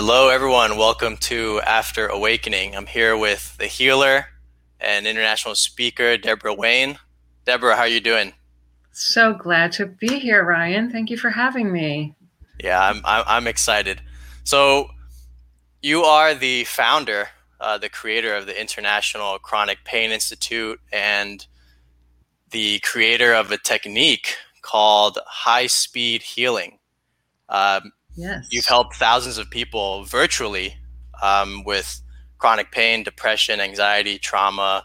Hello, everyone. Welcome to After Awakening. I'm here with the healer and international speaker, Deborah Wayne. Deborah, how are you doing? So glad to be here, Ryan. Thank you for having me. Yeah, I'm, I'm, I'm excited. So, you are the founder, uh, the creator of the International Chronic Pain Institute, and the creator of a technique called high speed healing. Um, yes. You've helped thousands of people virtually um, with chronic pain, depression, anxiety, trauma,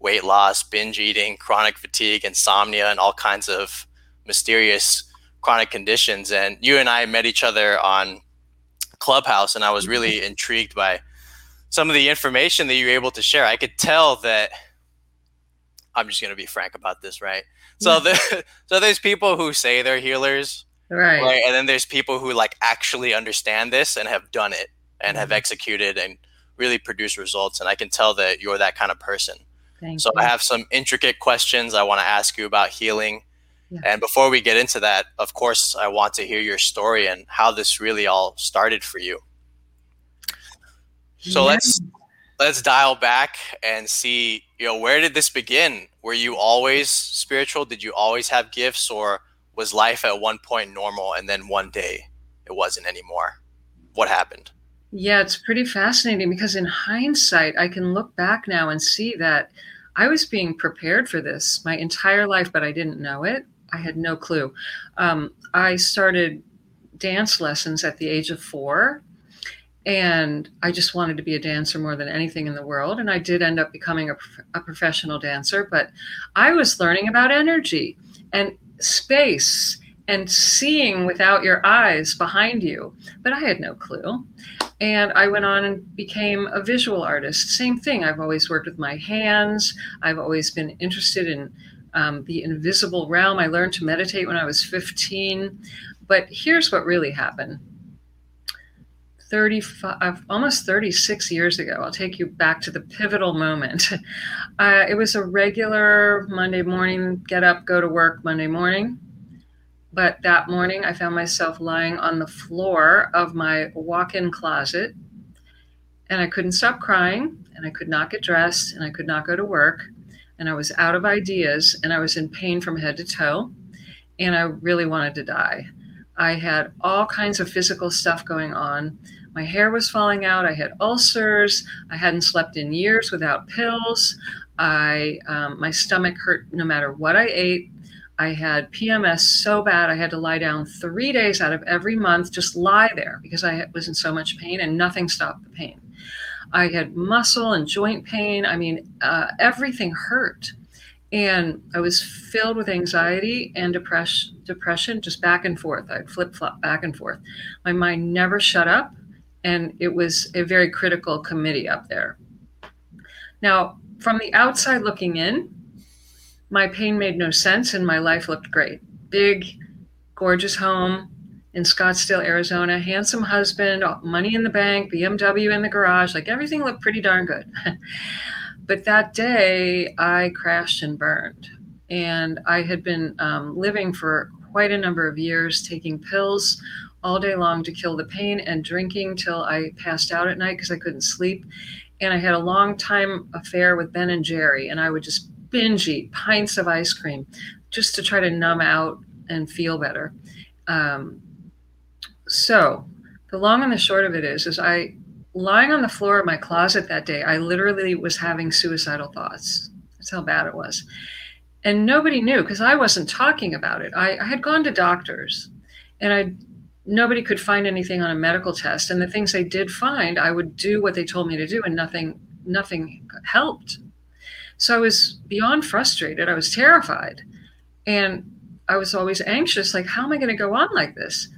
weight loss, binge eating, chronic fatigue, insomnia, and all kinds of mysterious chronic conditions. And you and I met each other on Clubhouse, and I was really mm-hmm. intrigued by some of the information that you were able to share. I could tell that I'm just going to be frank about this, right? So, the, so there's people who say they're healers, right. right? And then there's people who like actually understand this and have done it and mm-hmm. have executed and really produced results. And I can tell that you're that kind of person. Thank so you. I have some intricate questions I want to ask you about healing. Yeah. And before we get into that, of course, I want to hear your story and how this really all started for you. So yeah. let's let's dial back and see, you know, where did this begin? Were you always spiritual? Did you always have gifts or was life at one point normal and then one day it wasn't anymore? What happened? Yeah, it's pretty fascinating because in hindsight, I can look back now and see that I was being prepared for this my entire life, but I didn't know it. I had no clue. Um, I started dance lessons at the age of four and I just wanted to be a dancer more than anything in the world. And I did end up becoming a, a, professional dancer, but I was learning about energy and space and seeing without your eyes behind you. But I had no clue. And I went on and became a visual artist. Same thing. I've always worked with my hands, I've always been interested in. Um, the invisible realm. I learned to meditate when I was 15. But here's what really happened 35, almost 36 years ago. I'll take you back to the pivotal moment. Uh, it was a regular Monday morning, get up, go to work Monday morning. But that morning, I found myself lying on the floor of my walk in closet, and I couldn't stop crying, and I could not get dressed, and I could not go to work, and I was out of ideas, and I was in pain from head to toe, and I really wanted to die. I had all kinds of physical stuff going on. My hair was falling out. I had ulcers. I hadn't slept in years without pills. I um, my stomach hurt no matter what I ate. I had PMS so bad I had to lie down three days out of every month, just lie there because I was in so much pain and nothing stopped the pain. I had muscle and joint pain. I mean, uh, everything hurt. And I was filled with anxiety and depression, depression, just back and forth. I'd flip flop back and forth. My mind never shut up and it was a very critical committee up there. Now, from the outside looking in, my pain made no sense and my life looked great. Big, gorgeous home in Scottsdale, Arizona, handsome husband, money in the bank, BMW in the garage, like everything looked pretty darn good. but that day, I crashed and burned. And I had been um, living for quite a number of years, taking pills all day long to kill the pain and drinking till I passed out at night because I couldn't sleep. And I had a long time affair with Ben and Jerry, and I would just binge eat pints of ice cream just to try to numb out and feel better. Um, so the long and the short of it is, is I lying on the floor of my closet that day, I literally was having suicidal thoughts. That's how bad it was. And nobody knew because I wasn't talking about it. I, I had gone to doctors and I nobody could find anything on a medical test. And the things they did find i would do what they told me to do and nothing nothing helped. So i was beyond frustrated. I was terrified. And i was always anxious like how am i going to go on like this?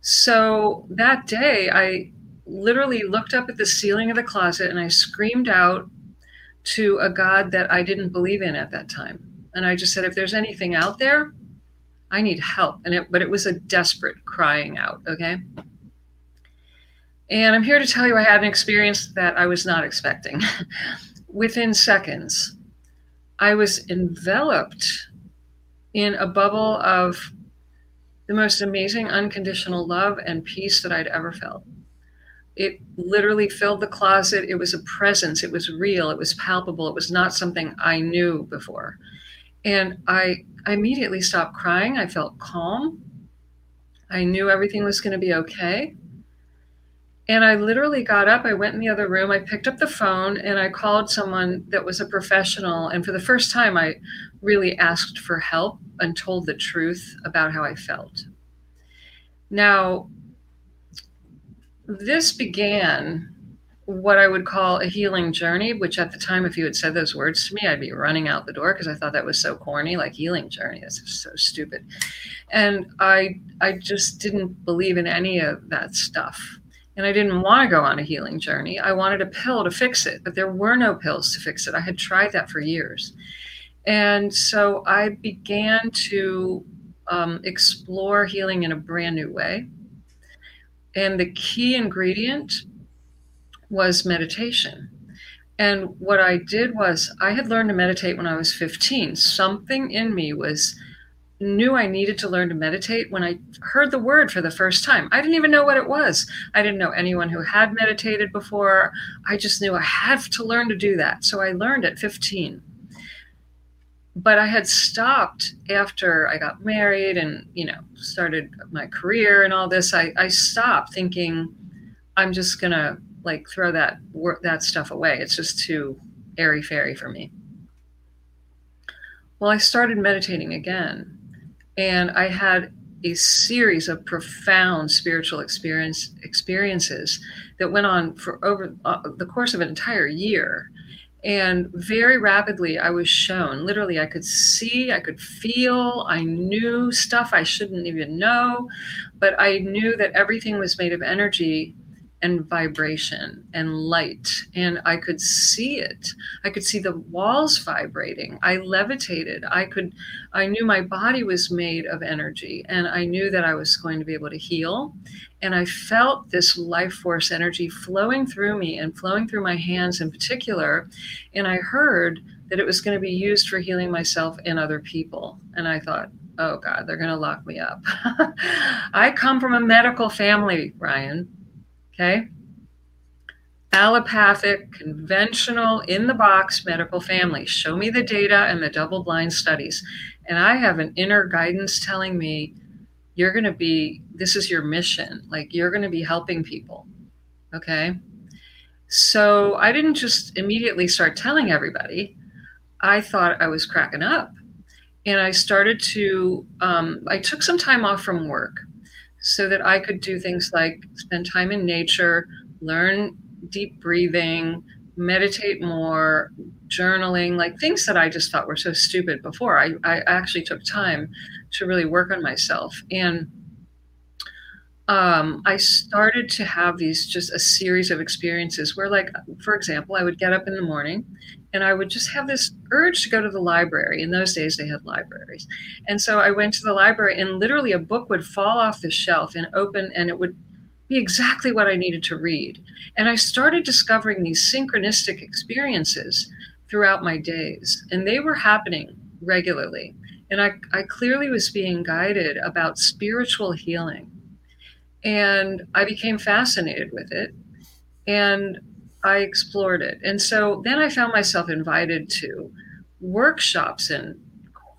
So that day i literally looked up at the ceiling of the closet and i screamed out to a god that i didn't believe in at that time. And i just said if there's anything out there I need help. And it, but it was a desperate crying out. Okay. And I'm here to tell you I had an experience that I was not expecting. Within seconds, I was enveloped in a bubble of the most amazing unconditional love and peace that I'd ever felt. it literally filled the closet. It was a presence. It was real. It was palpable. It was not something I knew before. And I, I immediately stopped crying. I felt calm. I knew everything was going to be okay. And I literally got up, I went in the other room, I picked up the phone, and I called someone that was a professional. And for the first time, I really asked for help and told the truth about how I felt. Now, this began what I would call a healing journey, which at the time, if you had said those words to me, I'd be running out the door because I thought that was so corny, like healing journey. That's so stupid. And I I just didn't believe in any of that stuff. And I didn't want to go on a healing journey. I wanted a pill to fix it, but there were no pills to fix it. I had tried that for years. And so I began to um, explore healing in a brand new way. And the key ingredient was meditation. And what I did was, I had learned to meditate when I was 15. Something in me was knew I needed to learn to meditate when I heard the word for the first time. I didn't even know what it was. I didn't know anyone who had meditated before. I just knew I had to learn to do that. So I learned at 15 but I had stopped after I got married and you know started my career and all this. I, I stopped thinking I'm just gonna like throw that work that stuff away. It's just too airy fairy for me. Well, I started meditating again, and I had a series of profound spiritual experience experiences that went on for over uh, the course of an entire year and very rapidly, I was shown literally, I could see, I could feel, I knew stuff I shouldn't even know, but I knew that everything was made of energy and vibration and light and i could see it. I could see the walls vibrating. I levitated. I could i knew my body was made of energy and i knew that i was going to be able to heal. And i felt this life force energy flowing through me and flowing through my hands in particular. And i heard that it was going to be used for healing myself and other people. And i thought oh god they're going to lock me up. I come from a medical family ryan Okay. Allopathic, conventional, in the box medical family. Show me the data and the double blind studies. And I have an inner guidance telling me, you're going to be, this is your mission. Like you're going to be helping people. Okay. So I didn't just immediately start telling everybody. I thought I was cracking up. And I started to, um, I took some time off from work so that I could do things like spend time in nature, learn deep breathing, meditate more, journaling, like things that I just thought were so stupid before. I, I actually took time to really work on myself. And um, I started to have these just a series of experiences where, like, for example, I would get up in the morning and I would just have this urge to go to the library. In those days, they had libraries. And so I went to the library, and literally a book would fall off the shelf and open, and it would be exactly what I needed to read. And I started discovering these synchronistic experiences throughout my days, and they were happening regularly. And I, I clearly was being guided about spiritual healing and I became fascinated with it and I explored it. And so then I found myself invited to workshops and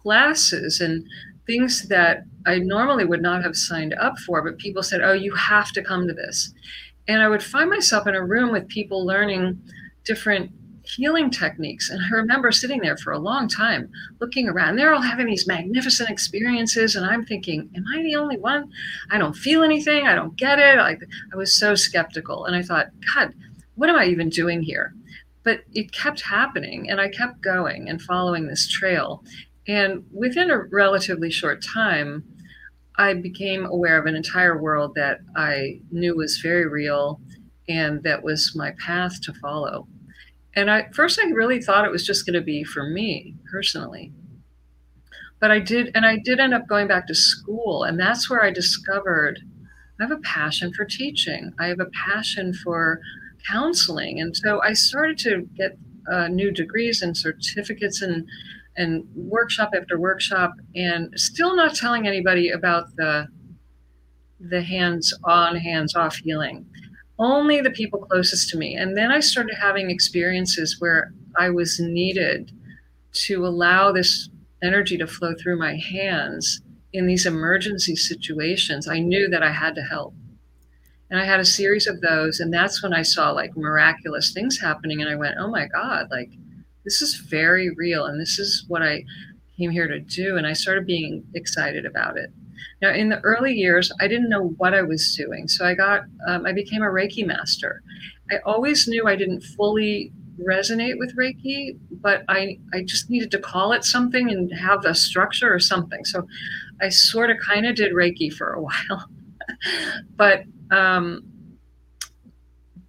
classes and things that I normally would not have signed up for, but people said, Oh, you have to come to this. And I would find myself in a room with people learning different healing techniques. And I remember sitting there for a long time looking around. They're all having these magnificent experiences. And I'm thinking, am I the only one? I don't feel anything. I don't get it. Like I was so skeptical. And I thought, God, what am I even doing here? But it kept happening. And I kept going and following this trail. And within a relatively short time, I became aware of an entire world that I knew was very real and that was my path to follow. And I first I really thought it was just going to be for me personally. But I did and I did end up going back to school and that's where I discovered I have a passion for teaching. I have a passion for counseling. And so I started to get uh, new degrees and certificates and and workshop after workshop and still not telling anybody about the the hands on hands off healing only the people closest to me. And then I started having experiences where I was needed to allow this energy to flow through my hands in these emergency situations. I knew that I had to help. And I had a series of those. And that's when I saw like miraculous things happening. And I went, oh my God, like this is very real. And this is what I came here to do. And I started being excited about it. Now, in the early years, I didn't know what I was doing. So I got, um, I became a Reiki master. I always knew I didn't fully resonate with Reiki, but I, I just needed to call it something and have a structure or something. So I sort of kind of did Reiki for a while. but um,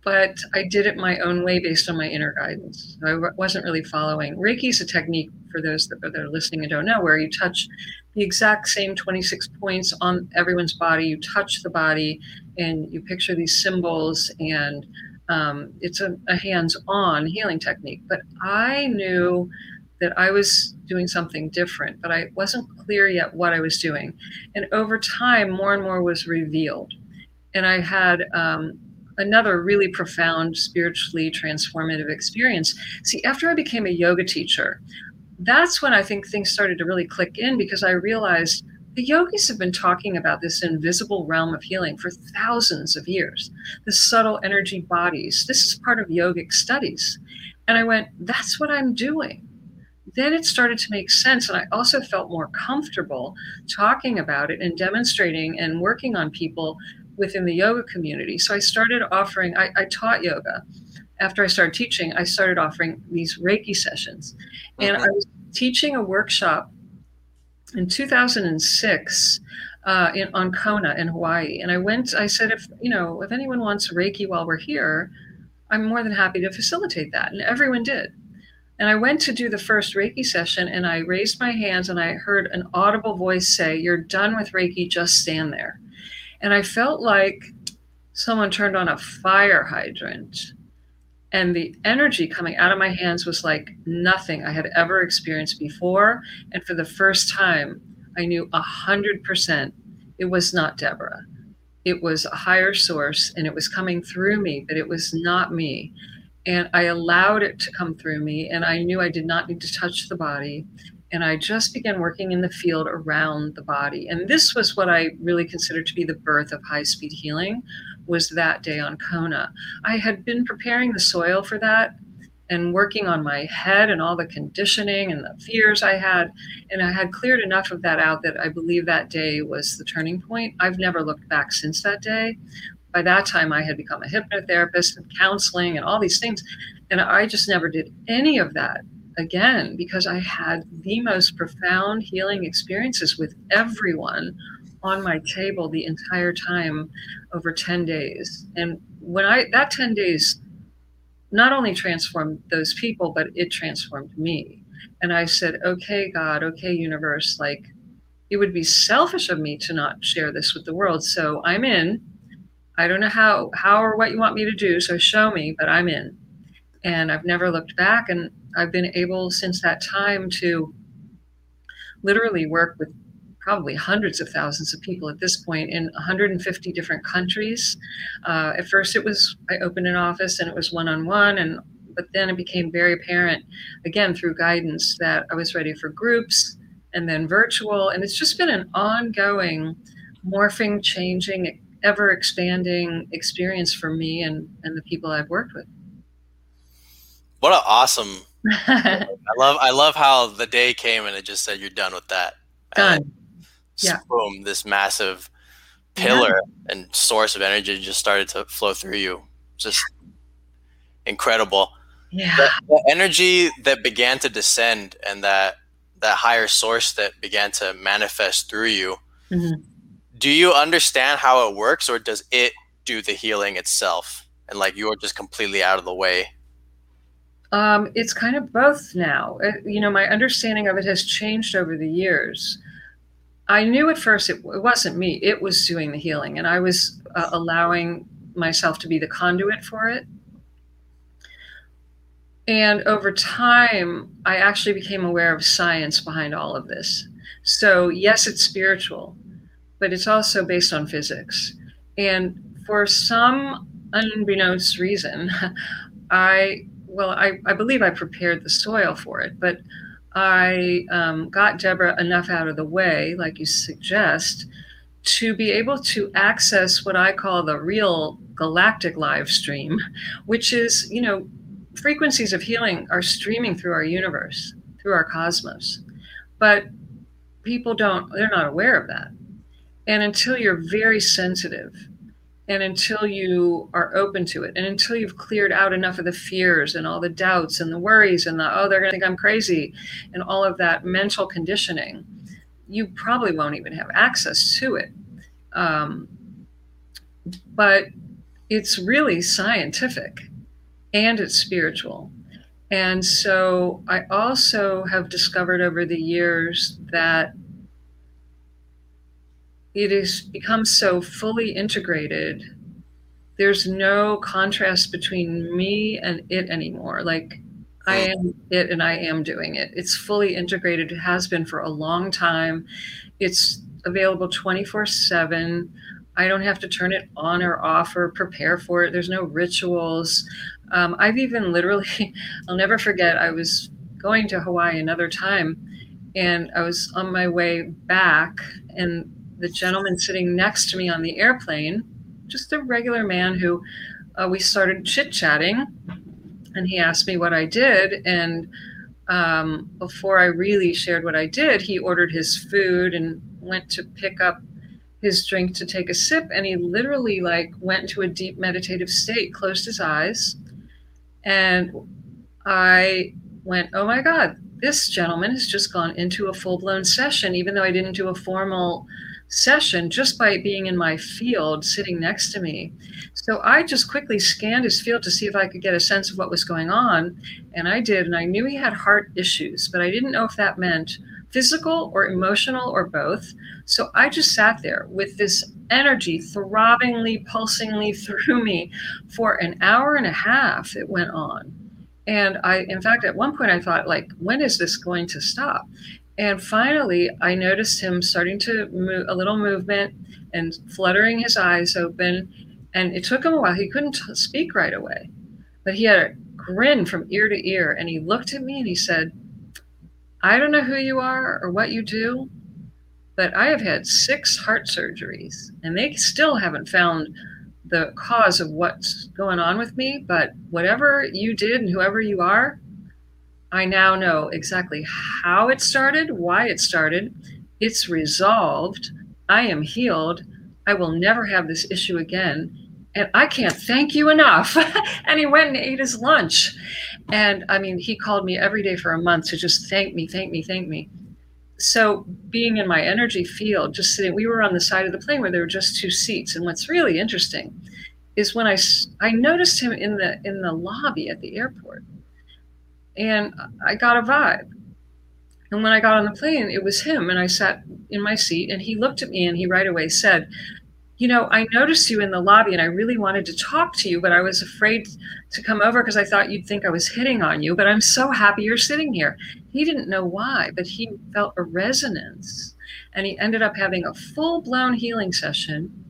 but I did it my own way based on my inner guidance. I wasn't really following. Reiki is a technique for those that are listening and don't know, where you touch the exact same 26 points on everyone's body. You touch the body and you picture these symbols, and um, it's a, a hands on healing technique. But I knew that I was doing something different, but I wasn't clear yet what I was doing. And over time, more and more was revealed. And I had um, another really profound, spiritually transformative experience. See, after I became a yoga teacher, that's when I think things started to really click in because I realized the yogis have been talking about this invisible realm of healing for thousands of years, the subtle energy bodies. This is part of yogic studies. And I went, that's what I'm doing. Then it started to make sense. And I also felt more comfortable talking about it and demonstrating and working on people within the yoga community. So I started offering, I, I taught yoga. After I started teaching, I started offering these Reiki sessions. And mm-hmm. I was teaching a workshop in 2006 uh, in, on Kona in Hawaii. And I went, I said, if, you know, if anyone wants Reiki while we're here, I'm more than happy to facilitate that. And everyone did. And I went to do the first Reiki session and I raised my hands and I heard an audible voice say, You're done with Reiki, just stand there. And I felt like someone turned on a fire hydrant. And the energy coming out of my hands was like nothing I had ever experienced before. And for the first time, I knew a hundred percent it was not Deborah. It was a higher source and it was coming through me, but it was not me. And I allowed it to come through me, and I knew I did not need to touch the body and I just began working in the field around the body. And this was what I really considered to be the birth of high speed healing was that day on Kona. I had been preparing the soil for that and working on my head and all the conditioning and the fears I had. And I had cleared enough of that out that I believe that day was the turning point. I've never looked back since that day. By that time, I had become a hypnotherapist and counseling and all these things. And I just never did any of that again because I had the most profound healing experiences with everyone on my table the entire time over 10 days. And when I, that 10 days not only transformed those people, but it transformed me. And I said, okay, God, okay, universe, like it would be selfish of me to not share this with the world. So I'm in. I don't know how, how or what you want me to do. So show me, but I'm in. And I've never looked back. And I've been able since that time to literally work with probably hundreds of thousands of people at this point in 150 different countries. Uh, at first, it was I opened an office and it was one on one, and but then it became very apparent, again through guidance, that I was ready for groups and then virtual, and it's just been an ongoing, morphing, changing, ever expanding experience for me and and the people I've worked with. What an awesome I love I love how the day came and it just said you're done with that. Done. yeah. Boom! This massive pillar yeah. and source of energy just started to flow through you. Just incredible. Yeah. The, the energy that began to descend and that that higher source that began to manifest through you. Mm-hmm. Do you understand how it works, or does it do the healing itself, and like you're just completely out of the way? Um, it's kind of both now. Uh, you know, my understanding of it has changed over the years. I knew at first it, it wasn't me, it was doing the healing, and I was uh, allowing myself to be the conduit for it. And over time, I actually became aware of science behind all of this. So, yes, it's spiritual, but it's also based on physics. And for some unbeknownst reason, I well, I, I believe I prepared the soil for it, but I um, got Deborah enough out of the way, like you suggest, to be able to access what I call the real galactic live stream, which is, you know, frequencies of healing are streaming through our universe, through our cosmos. But people don't, they're not aware of that. And until you're very sensitive and until you are open to it and until you've cleared out enough of the fears and all the doubts and the worries and the oh they're going to think i'm crazy and all of that mental conditioning you probably won't even have access to it. Um, but it's really scientific and it's spiritual. And so i also have discovered over the years that it has become so fully integrated there's no contrast between me and it anymore. Like i am it and i am doing it. It's fully integrated. It has been for a long time. It's available 24 7 i don't have to turn it on or off or prepare for it. There's no rituals. Um, i've even literally i'll never forget i was going to hawaii another time and i was on my way back and the gentleman sitting next to me on the airplane, just a regular man who uh, we started chit chatting, and he asked me what I did. And um, before I really shared what I did, he ordered his food and went to pick up his drink to take a sip. And he literally like went into a deep meditative state, closed his eyes, and I went, "Oh my God." This gentleman has just gone into a full blown session, even though I didn't do a formal session just by being in my field sitting next to me. So I just quickly scanned his field to see if I could get a sense of what was going on. And I did. And I knew he had heart issues, but I didn't know if that meant physical or emotional or both. So I just sat there with this energy throbbingly, pulsingly through me for an hour and a half. It went on. And I, in fact, at one point I thought, like, when is this going to stop? And finally, I noticed him starting to move a little movement and fluttering his eyes open. And it took him a while. He couldn't speak right away, but he had a grin from ear to ear. And he looked at me and he said, I don't know who you are or what you do, but I have had six heart surgeries and they still haven't found the cause of what's going on with me. But whatever you did and whoever you are, I now know exactly how it started, why it started. It's resolved. I am healed. I will never have this issue again. And I can't thank you enough. and he went and ate his lunch. And I mean, he called me every day for a month to just thank me, thank me, thank me. So being in my energy field, just sitting, we were on the side of the plane where there were just two seats. And what's really interesting is when I, I noticed him in the in the lobby at the airport and I got a vibe. And when I got on the plane, it was him. And I sat in my seat and he looked at me and he right away said, You know, I noticed you in the lobby and I really wanted to talk to you, but I was afraid to come over because I thought you'd think I was hitting on you. But I'm so happy you're sitting here. He didn't know why, but he felt a resonance. And he ended up having a full blown healing session.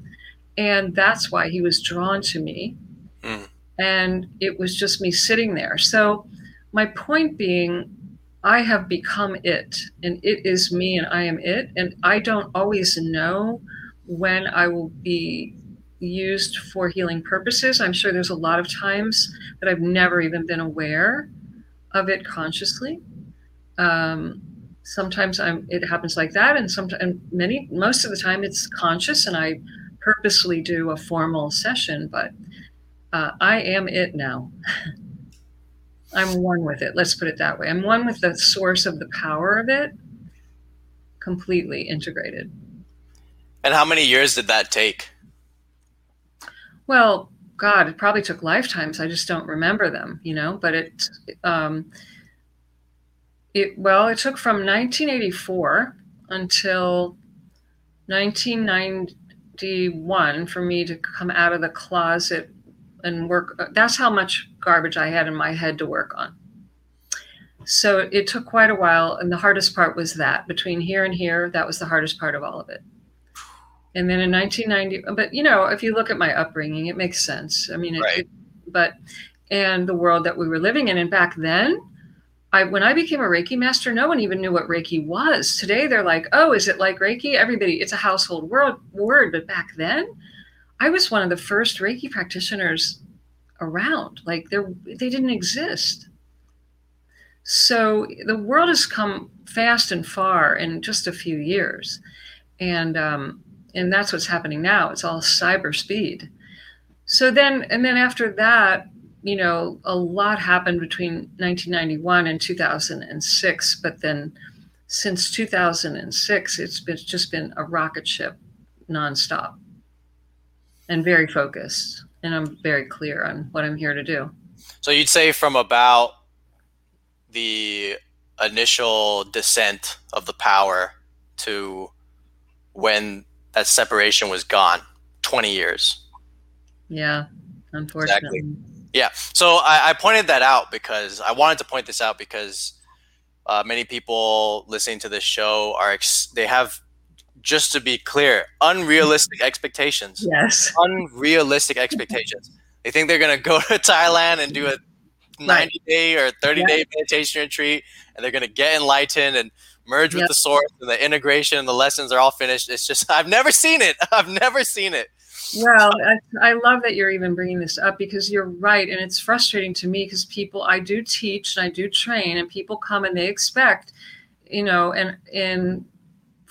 And that's why he was drawn to me. Mm. And it was just me sitting there. So, my point being, I have become it, and it is me, and I am it. And I don't always know when I will be used for healing purposes. I'm sure there's a lot of times that I've never even been aware of it consciously. Um, sometimes I'm, it happens like that, and sometimes, many, most of the time, it's conscious, and I purposely do a formal session. But uh, I am it now. I'm one with it. Let's put it that way. I'm one with the source of the power of it, completely integrated. And how many years did that take? Well, God, it probably took lifetimes. I just don't remember them, you know. But it, um, it well, it took from 1984 until 1991 for me to come out of the closet and work. That's how much garbage I had in my head to work on. So it took quite a while. And the hardest part was that between here and here, that was the hardest part of all of it. and then in 1990 but you know if you look at my upbringing it makes sense i mean it, Right. it, but and the world that we were living in and back then I, when I became a Reiki master, no one even knew what Reiki was. Today, they're like, "Oh, is it like Reiki?" Everybody, it's a household word. Word, but back then, I was one of the first Reiki practitioners around. Like, there, they didn't exist. So the world has come fast and far in just a few years, and um, and that's what's happening now. It's all cyber speed. So then, and then after that, you know, a lot happened between 1991 and 2006. But then, since 2006, it's been just been a rocket ship, nonstop, and very focused. And I'm very clear on what I'm here to do. So you'd say from about the initial descent of the power to when that separation was gone, 20 years. Yeah, unfortunately. Exactly. Yeah. So I, I pointed that out because I wanted to point this out because uh, many people listening to this show are ex- they have just to be clear unrealistic expectations. Yes. Unrealistic expectations. They think they're gonna go to Thailand and do a 90 day or 30 day meditation retreat and they're gonna get enlightened and merge with the source and the integration and the lessons are all finished. It's just I've never seen it. I've never seen it. Well, I, I love that you're even bringing this up because you're right. And it's frustrating to me because people, I do teach and I do train, and people come and they expect, you know, and in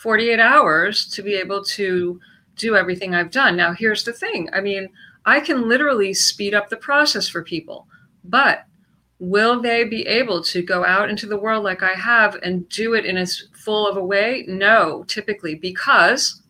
48 hours to be able to do everything I've done. Now, here's the thing I mean, I can literally speed up the process for people, but will they be able to go out into the world like I have and do it in as full of a way? No, typically, because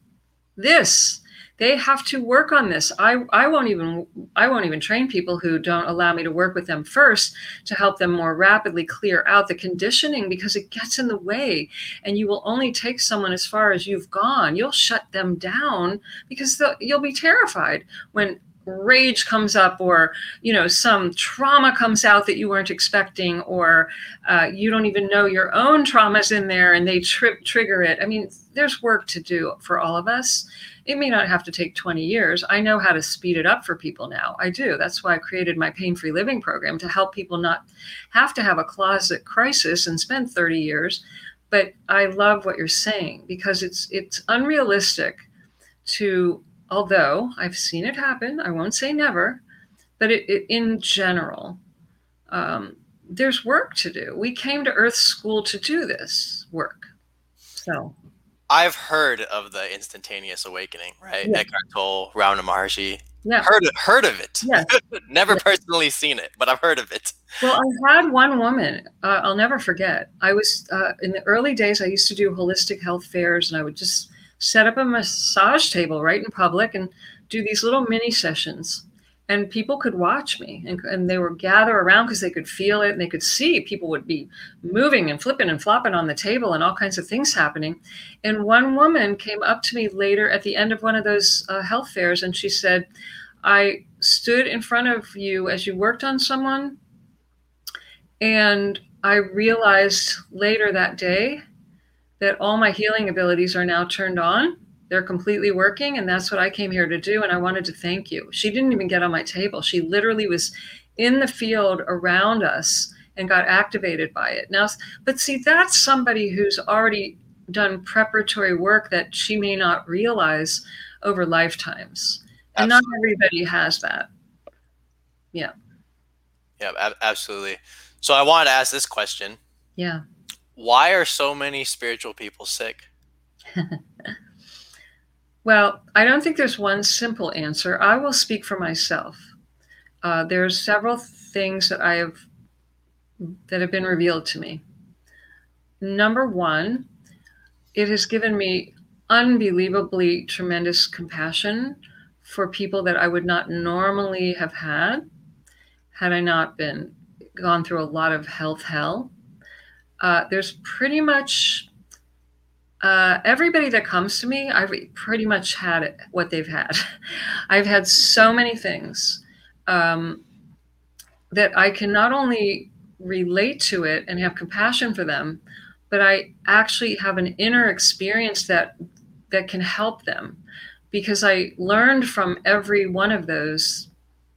this they have to work on this. I i won't even i won't even train people who don't allow me to work with them first to help them more rapidly clear out the conditioning because it gets in the way. And you will only take someone as far as you've gone. You'll shut them down because you'll be terrified when rage comes up or you know some trauma comes out that you weren't expecting or uh, you don't even know your own traumas in there and they trip trigger it. I mean there's work to do for all of us it may not have to take 20 years. I know how to speed it up for people now. I do. That's why I created my pain free living program to help people not have to have a closet crisis and spend 30 years. But I love what you're saying because it's it's unrealistic to although I've seen it happen, I won't say never, but it, it in general, um, there's work to do. We came to Earth School to do this work. So I've heard of the instantaneous awakening, right? Yeah. Eckhart Tolle, Ramana Maharshi. yeah. Heard of, heard of it. Yes. Never personally seen it, but I've heard of it. Well, I had one woman, uh, I'll never forget. I was uh, in the early days, I used to do holistic health fairs and I would just set up a massage table right in public and do these little mini sessions. And people could watch me and, and they would gather around because they could feel it and they could see people would be moving and flipping and flopping on the table and all kinds of things happening. And one woman came up to me later at the end of one of those uh, health fairs and she said, I stood in front of you as you worked on someone and I realized later that day that all my healing abilities are now turned on. They're completely working. And that's what I came here to do. And I wanted to thank you. She didn't even get on my table. She literally was in the field around us and got activated by it. Now, but see, that's somebody who's already done preparatory work that she may not realize over lifetimes. And not everybody has that. Yeah, ab- absolutely. So I wanted to ask this question Yeah. Why are so many spiritual people sick? Well, I don't think there's one simple answer. I will speak for myself. Uh, there's several things that I have that have been revealed to me. Number one, it has given me unbelievably tremendous compassion for people that I would not normally have had had I not been gone through a lot of health hell. Uh, there's pretty much uh, everybody that comes to me, I've pretty much had what they've had. I've had so many things um, that I can not only relate to it and have compassion for them, but I actually have an inner experience that that can help them because I learned from every one of those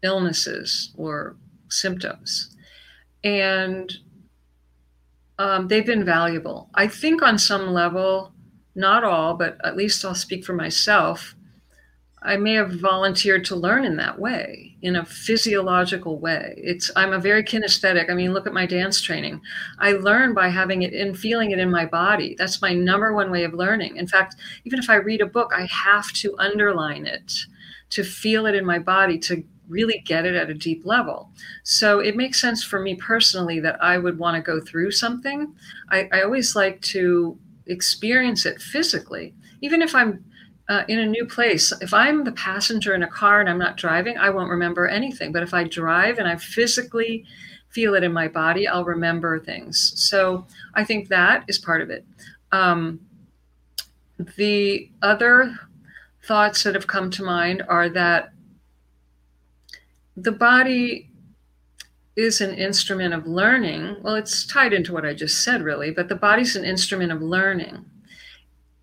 illnesses or symptoms. And um, they've been valuable. I think on some level, not all, but at least I'll speak for myself. I may have volunteered to learn in that way, in a physiological way. It's I'm a very kinesthetic. I mean, look at my dance training. I learn by having it and feeling it in my body. That's my number one way of learning. In fact, even if I read a book, I have to underline it to feel it in my body to really get it at a deep level. So it makes sense for me personally that I would want to go through something. I, I always like to experience it physically, even if I'm uh, in a new place. If I'm the passenger in a car and I'm not driving, I won't remember anything. But if I drive and I physically feel it in my body, I'll remember things. So I think that is part of it. Um, the other thoughts that have come to mind are that the body is an instrument of learning. Well, it's tied into what I just said, really, but the body's an instrument of learning.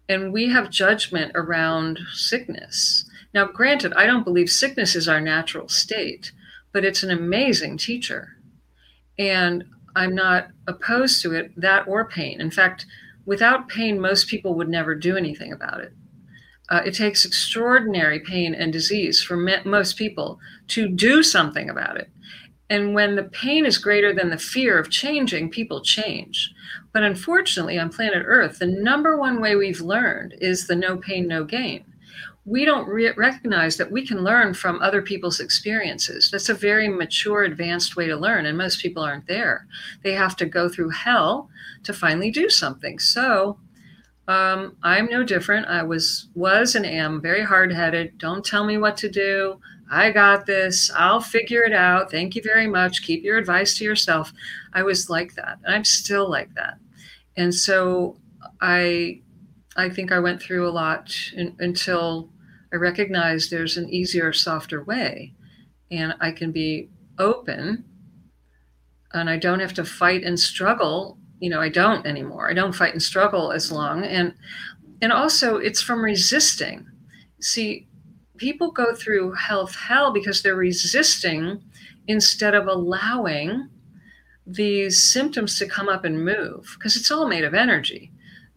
And we have judgment around sickness. Now, granted, I don't believe sickness is our natural state, but it's an amazing teacher. And I'm not opposed to it, that or pain. In fact, without pain, most people would never do anything about it. Uh, it takes extraordinary pain and disease for me- most people to do something about it. And when the pain is greater than the fear of changing, people change. But unfortunately, on planet Earth, the number one way we've learned is the no pain, no gain. We don't re- recognize that we can learn from other people's experiences. That's a very mature, advanced way to learn, and most people aren't there. They have to go through hell to finally do something. So um, I'm no different. I was was and am very hard headed. Don't tell me what to do. I got this. I'll figure it out. Thank you very much. Keep your advice to yourself. I was like that. And I'm still like that. And so I I think I went through a lot in, until I recognized there's an easier, softer way. And I can be open and I don't have to fight and struggle you know i don't anymore. I don't fight and struggle as long. And and also it's from resisting. See people go through health hell because they're resisting instead of allowing these symptoms to come up and move because it's all made of energy.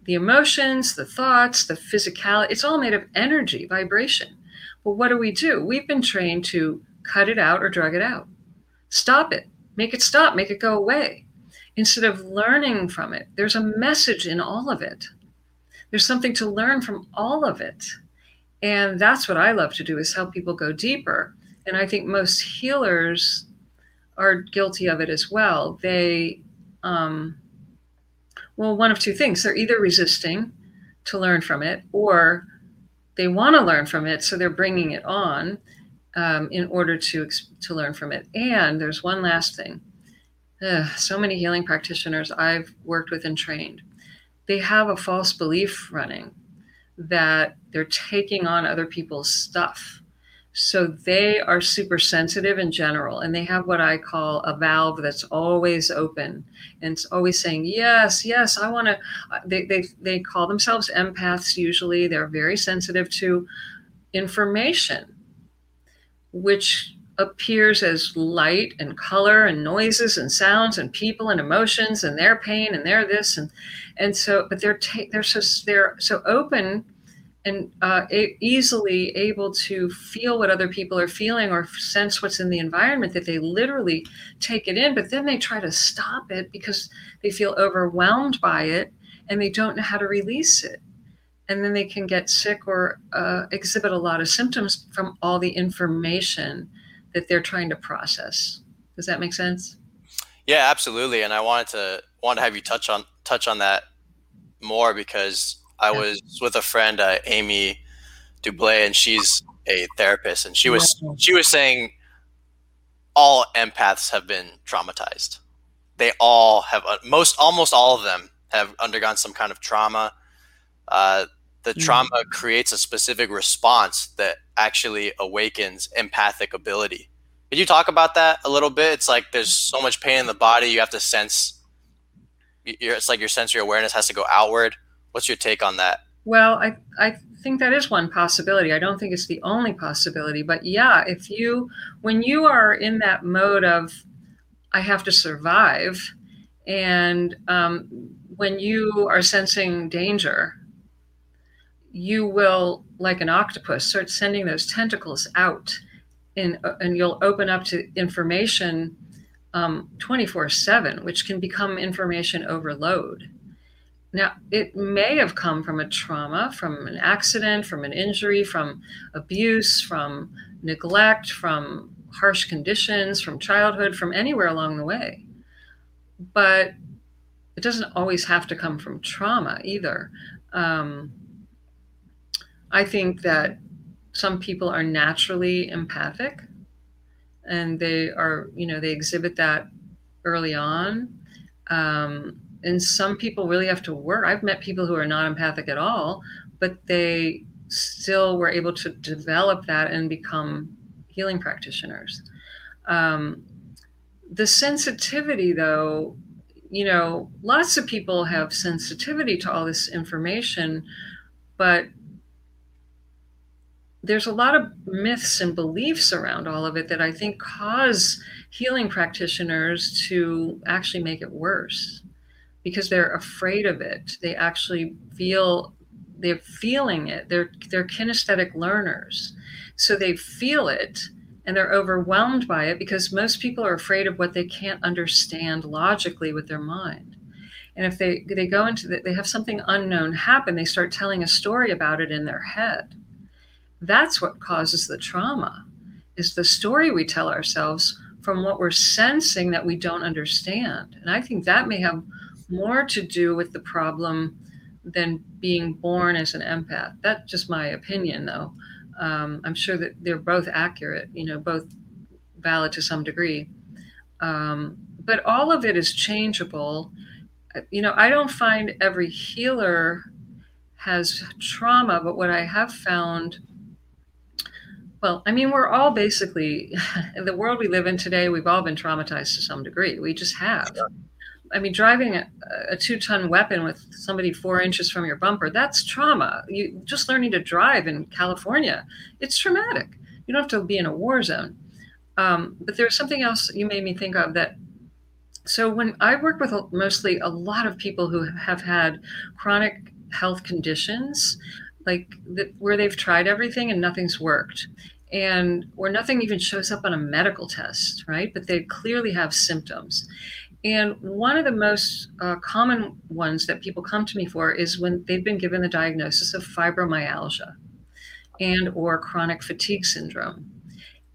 The emotions the thoughts the physicality it's all made of energy vibration. But what do we do? We've been trained to cut it out or drug it out. Stop it. Make it stop. Make it go away instead of learning from it. There's a message in all of it. There's something to learn from all of it. And that's what I love to do is help people go deeper. And I think most healers are guilty of it as well. They, um, well, one of two things. They're either resisting to learn from it or they want to learn from it. So they're bringing it on um, in order to, to learn from it. And there's one last thing ugh, so many healing practitioners I've worked with and trained, they have a false belief running that they're taking on other people's stuff. So they are super sensitive in general, and they have what I call a valve that's always open and it's always saying, Yes, yes, I want to. Uh, they, they, they call themselves empaths usually. They're very sensitive to information, which appears as light and color and noises and sounds and people and emotions and their pain and their this and and so but they're ta- they're so they're so open and uh, a- easily able to feel what other people are feeling or sense what's in the environment that they literally take it in but then they try to stop it because they feel overwhelmed by it and they don't know how to release it. And then they can get sick or uh, exhibit a lot of symptoms from all the information that they're trying to process. Does that make sense? Yeah, absolutely. And I wanted to want to have you touch on touch on that more because I yeah. was with a friend, uh, Amy Dublé, and she's a therapist, and she was yeah. she was saying all empaths have been traumatized. They all have uh, most almost all of them have undergone some kind of trauma. Uh, the mm. trauma creates a specific response that actually awakens empathic ability. Could you talk about that a little bit? It's like there's so much pain in the body, you have to sense. It's like your sensory awareness has to go outward. What's your take on that? Well, I I think that is one possibility. I don't think it's the only possibility, but yeah, if you, when you are in that mode of, I have to survive, and um, when you are sensing danger, you will, like an octopus, start sending those tentacles out, and, and you'll open up to information um, 24 7, which can become information overload. Now, it may have come from a trauma, from an accident, from an injury, from abuse, from neglect, from harsh conditions, from childhood, from anywhere along the way. But it doesn't always have to come from trauma either. Um, I think that some people are naturally empathic and they are, you know, they exhibit that early on. Um, and some people really have to work. I've met people who are not empathic at all, but they still were able to develop that and become healing practitioners. Um, the sensitivity, though, you know, lots of people have sensitivity to all this information, but there's a lot of myths and beliefs around all of it that I think cause healing practitioners to actually make it worse because they're afraid of it. They actually feel they're feeling it. They're they're kinesthetic learners. So they feel it and they're overwhelmed by it because most people are afraid of what they can't understand logically with their mind. And if they they go into that, they have something unknown happen, they start telling a story about it in their head. That's what causes the trauma. Is the story we tell ourselves from what we're sensing that we don't understand. And I think that may have more to do with the problem than being born as an empath. That's just my opinion, though. Um, I'm sure that they're both accurate, you know, both valid to some degree. Um, but all of it is changeable. You know, I don't find every healer has trauma, but what I have found well, I mean, we're all basically, in the world we live in today, we've all been traumatized to some degree. We just have. Sure. I mean, driving a, a two ton weapon with somebody four inches from your bumper, that's trauma. You just learning to drive in California, it's traumatic. You don't have to be in a war zone. Um, but there's something else you made me think of that. So, when I work with mostly a lot of people who have had chronic health conditions, like that, where they've tried everything and nothing's worked, and where nothing even shows up on a medical test, right? But they clearly have symptoms. And one of the most uh, common ones that people come to me for is when they've been given the diagnosis of fibromyalgia and or chronic fatigue syndrome.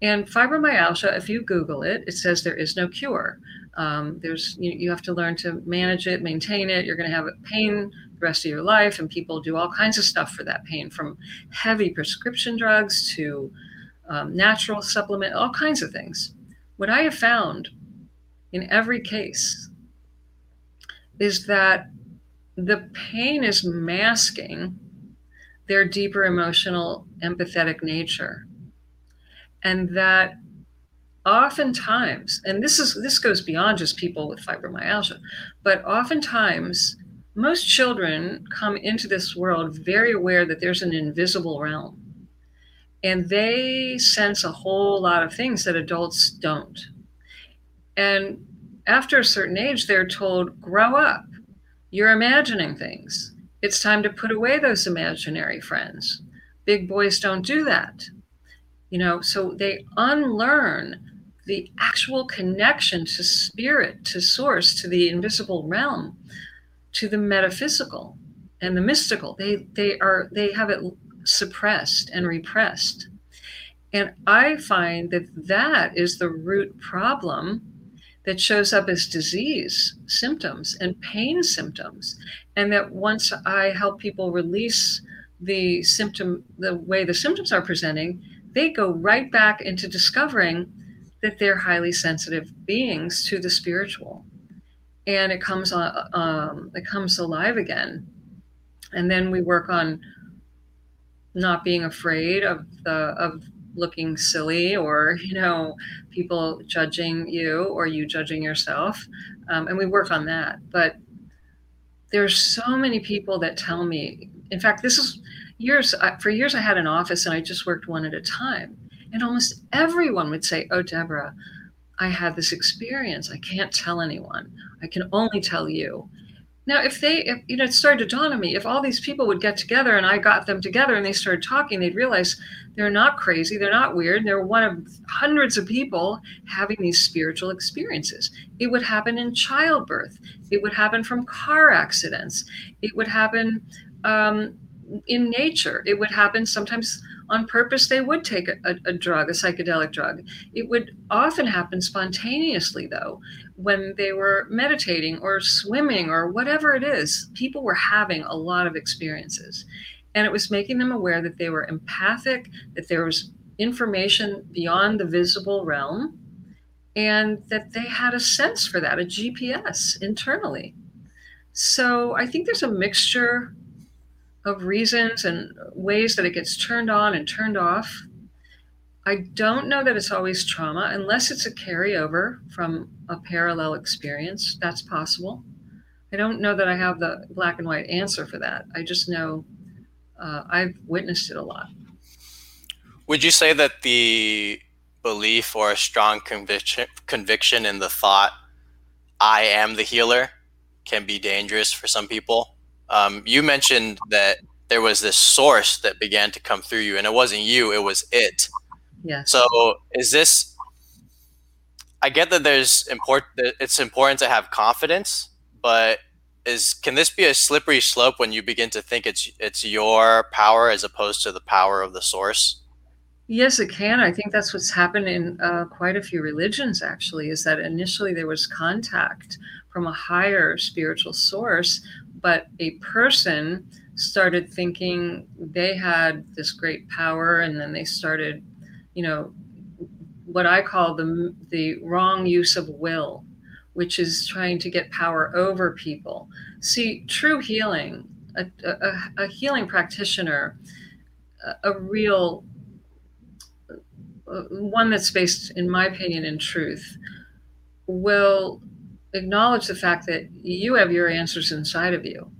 And fibromyalgia, if you Google it, it says there is no cure. Um, there's you, you have to learn to manage it, maintain it. You're going to have pain rest of your life, and people do all kinds of stuff for that pain, from heavy prescription drugs to um, natural supplement, all kinds of things. What I have found in every case is that the pain is masking their deeper emotional empathetic nature and that oftentimes and this is this goes beyond just people with fibromyalgia but oftentimes most children come into this world very aware that there's an invisible realm and they sense a whole lot of things that adults don't and after a certain age, they're told, grow up. You're imagining things. It's time to put away those imaginary friends. Big boys don't do that. You know, so they unlearn the actual connection to spirit, to source, to the invisible realm, to the metaphysical and the mystical. They they are they have it suppressed and repressed. And I find that that is the root problem that shows up as disease symptoms and pain symptoms. And that once I help people release the symptom, the way the symptoms are presenting, they go right back into discovering that they're highly sensitive beings to the spiritual. And it comes on, uh, um, it comes alive again. And then we work on not being afraid of the of looking silly or you know people judging you or you judging yourself um, and we work on that but there's so many people that tell me in fact this is years for years I had an office and I just worked one at a time. And almost everyone would say, "Oh, Deborah, I had this experience. I can't tell anyone. I can only tell you." Now, if they, if, you know, it started to dawn on me, if all these people would get together and I got them together and they started talking, they'd realize they're not crazy, they're not weird, they're one of hundreds of people having these spiritual experiences. It would happen in childbirth, it would happen from car accidents, it would happen um, in nature, it would happen sometimes on purpose they would take a, a, drug, a psychedelic drug. It would often happen spontaneously, though, when they were meditating or swimming or whatever it is. People were having a lot of experiences. And it was making them aware that they were empathic, that there was information beyond the visible realm, and that they had a sense for that, a GPS internally. So I think there's a mixture of reasons and ways that it gets turned on and turned off. I don't know that it's always trauma, unless it's a carryover from a parallel experience. That's possible. I don't know that I have the black and white answer for that. I just know uh, I've witnessed it a lot. Would you say that the belief or a strong conviction conviction in the thought "I am the healer" can be dangerous for some people? Um, you mentioned that there was this source that began to come through you, and it wasn't you; it was it. Yeah. So, is this? I get that there's important. It's important to have confidence, but is can this be a slippery slope when you begin to think it's it's your power as opposed to the power of the source? Yes, it can. I think that's what's happened in uh, quite a few religions. Actually, is that initially there was contact from a higher spiritual source, but a person started thinking they had this great power and then they started you know what i call the the wrong use of will which is trying to get power over people. See true healing a, a, a healing practitioner a, a real uh, one that's based in my opinion in truth will acknowledge the fact that you have your answers inside of you.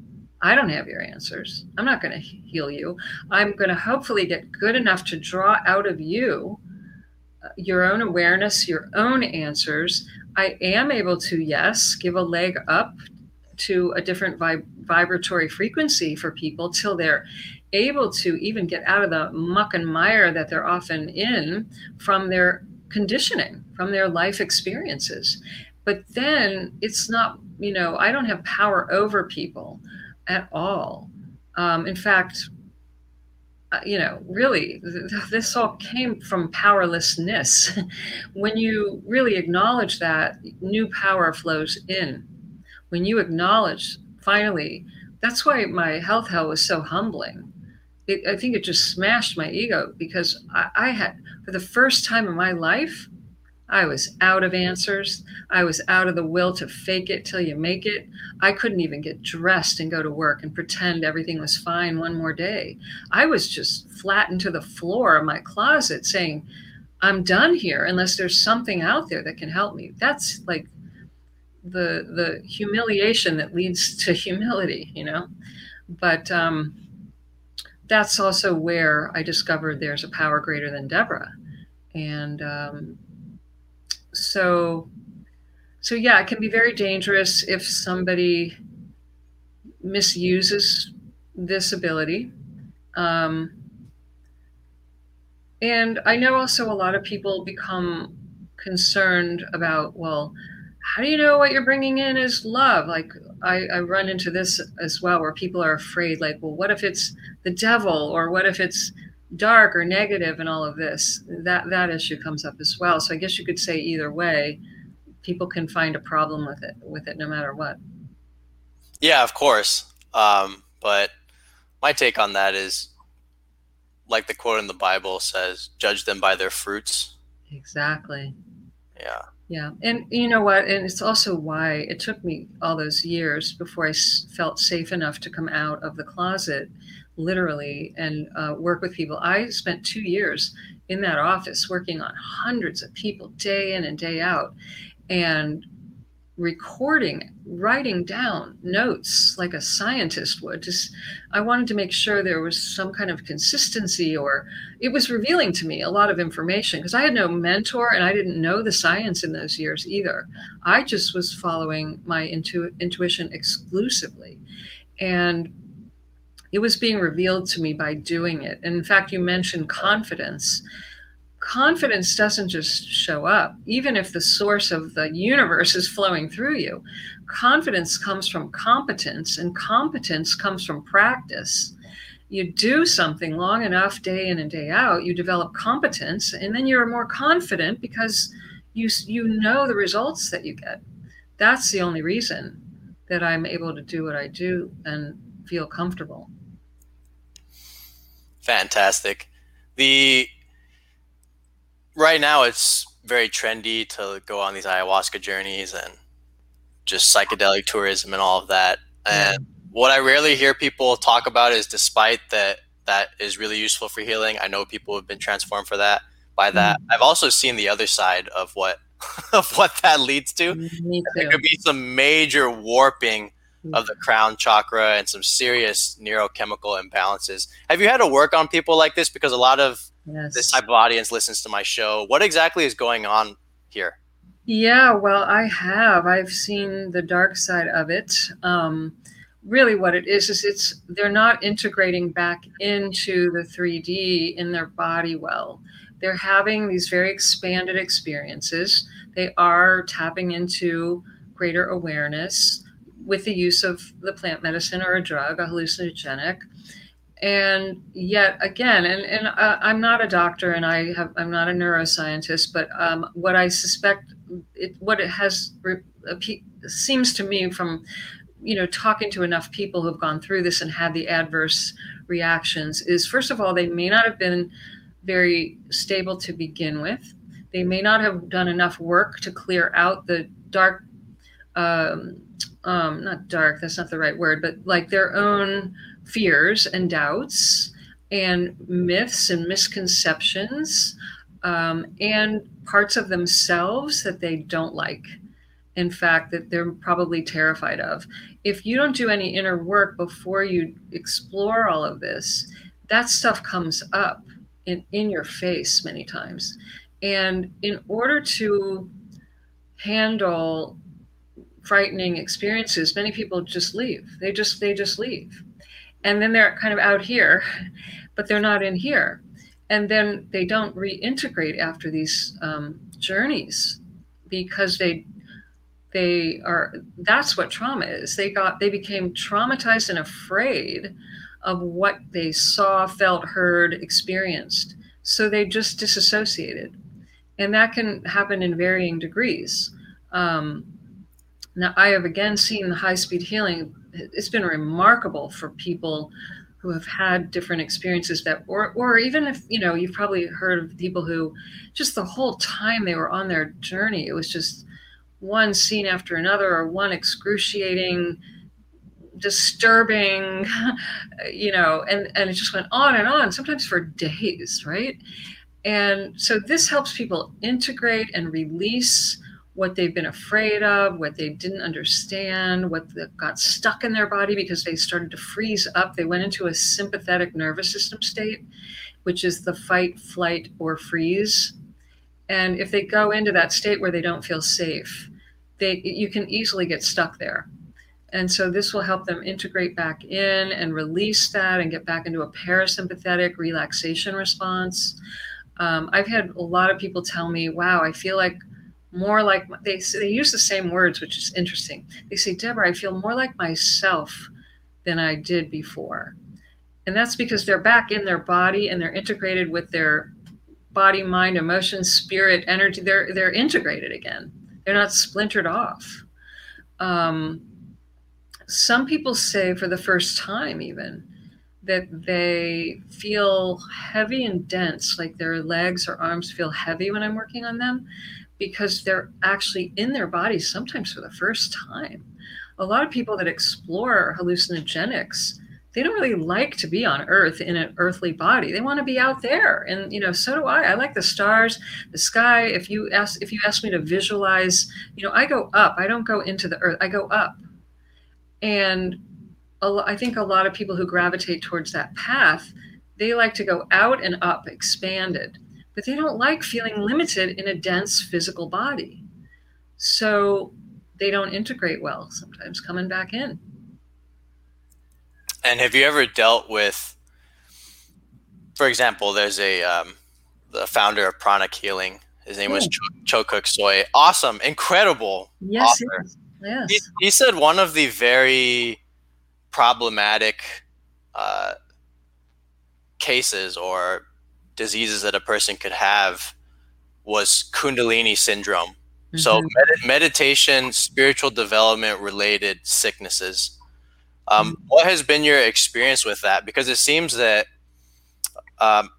I don't have your answers. I'm not going to heal you. I'm going to hopefully get good enough to draw out of you uh, your own awareness, your own answers. I am able to, yes, give a leg up to a different vib- vibratory frequency for people till they're able to even get out of the muck and mire that they're often in from their conditioning, from their life experiences. But then it's not, you know, I don't have power over people at all. Um, in fact, uh, you know, really, th- this all came from powerlessness. when you really acknowledge that, new power flows in. When you acknowledge, finally, that's why my health hell was so humbling. It, I think it just smashed my ego because I, I had, for the first time in my life, I was out of answers. I was out of the will to fake it till you make it. I couldn't even get dressed and go to work and pretend everything was fine one more day. I was just flattened to the floor of my closet saying, I'm done here unless there's something out there that can help me. That's like the the humiliation that leads to humility, you know. But um, that's also where I discovered there's a power greater than Deborah, and um, so so yeah it can be very dangerous if somebody misuses this ability. Um, and i know also a lot of people become concerned about well how do you know what you're bringing in is love? Like I, I run into this as well where people are afraid like well what if it's the devil or what if it's dark or negative in all of this that that issue comes up as well. So i guess you could say either way people can find a problem with it with it no matter what. Yeah of course. Um, but my take on that is like the quote in the bible says judge them by their fruits. Exactly. Yeah. Yeah. And you know what? And it's also why it took me all those years before i felt safe enough to come out of the closet literally and uh, work with people. I spent two years in that office working on hundreds of people day in and day out. And recording, writing down notes like a scientist would. Just, I wanted to make sure there was some kind of consistency, or it was revealing to me a lot of information because I had no mentor and I didn't know the science in those years either. I just was following my intu- intuition exclusively, and it was being revealed to me by doing it. And in fact, you mentioned confidence confidence doesn't just show up, even if the source of the universe is flowing through you. Confidence comes from competence, and competence comes from practice. You do something long enough, day in and day out, you develop competence, and then you're more confident because you you know the results that you get. That's the only reason that I'm able to do what I do and feel comfortable. Fantastic. The right now it's very trendy to go on these ayahuasca journeys and just psychedelic tourism and all of that. And what I rarely hear people talk about is despite that that is really useful for healing. I know people have been transformed for that by that. Mm-hmm. I've also seen the other side of what of what that leads to. There could be some major warping of the crown chakra and some serious neurochemical imbalances. Have you had to work on people like this? Because a lot of yes. this type of audience listens to my show. What exactly is going on here? Yeah, well, I have. I've seen the dark side of it. Um, really, what it is is it's they're not integrating back into the 3D in their body well. They're having these very expanded experiences. They are tapping into greater awareness with the use of the plant medicine or a drug, a hallucinogenic. And yet again and, and uh, i'm not a doctor and i have i'm not a neuroscientist but um, what i suspect it, what it has re- seems to me from you know talking to enough people who've gone through this and had the adverse reactions is first of all they may not have been very stable to begin with. They may not have done enough work to clear out the dark um, um, not dark that's not the right word but like their own fears and doubts and myths and misconceptions um, and parts of themselves that they don't like in fact that they're probably terrified of. If you don't do any inner work before you explore all of this that stuff comes up in, in your face many times. And in order to handle frightening experiences many people just leave. They just they just leave. And then they're kind of out here, but they're not in here. And then they don't reintegrate after these um, journeys because they they are that's what trauma is. They got they became traumatized and afraid of what they saw felt heard experienced. So they just disassociated. And that can happen in varying degrees. Um, now i have again seen the high speed healing. It's been remarkable for people who have had different experiences that or or even if you know you've probably heard of people who just the whole time they were on their journey it was just one scene after another or one excruciating disturbing you know and and it just went on and on sometimes for days right? And so this helps people integrate and release what they've been afraid of, what they didn't understand, what got stuck in their body because they started to freeze up. They went into a sympathetic nervous system state, which is the fight, flight, or freeze. And if they go into that state where they don't feel safe, they you can easily get stuck there. And so this will help them integrate back in and release that and get back into a parasympathetic relaxation response. Um, I've had a lot of people tell me, wow, I feel like more like they they use the same words, which is interesting. They say, Deborah, I feel more like myself than I did before, and that's because they're back in their body and they're integrated with their body, mind, emotions, spirit, energy. They're they're integrated again. They're not splintered off. Um, some people say for the first time, even that they feel heavy and dense, like their legs or arms feel heavy when I'm working on them because they're actually in their bodies sometimes for the first time. A lot of people that explore hallucinogenics they don't really like to be on earth in an earthly body. They want to be out there and you know so do i. I like the stars the sky. If you ask if you ask me to visualize you know i go up. I don't go into the earth. I go up. And i think a lot of people who gravitate towards that path they like to go out and up expanded but they don't like feeling limited in a dense physical body so they don't integrate well sometimes coming back in and have you ever dealt with, for example, there's a um, the founder of Pranic Healing. His name was Choa, Kok Sui. Awesome, incredible. Yes, yes. yes. He, he, said one of the very problematic uh, cases or diseases that a person could have was Kundalini syndrome. Mm-hmm. So med- meditation, spiritual development related sicknesses. Um, mm-hmm. what has been your experience with that? Because it seems that um,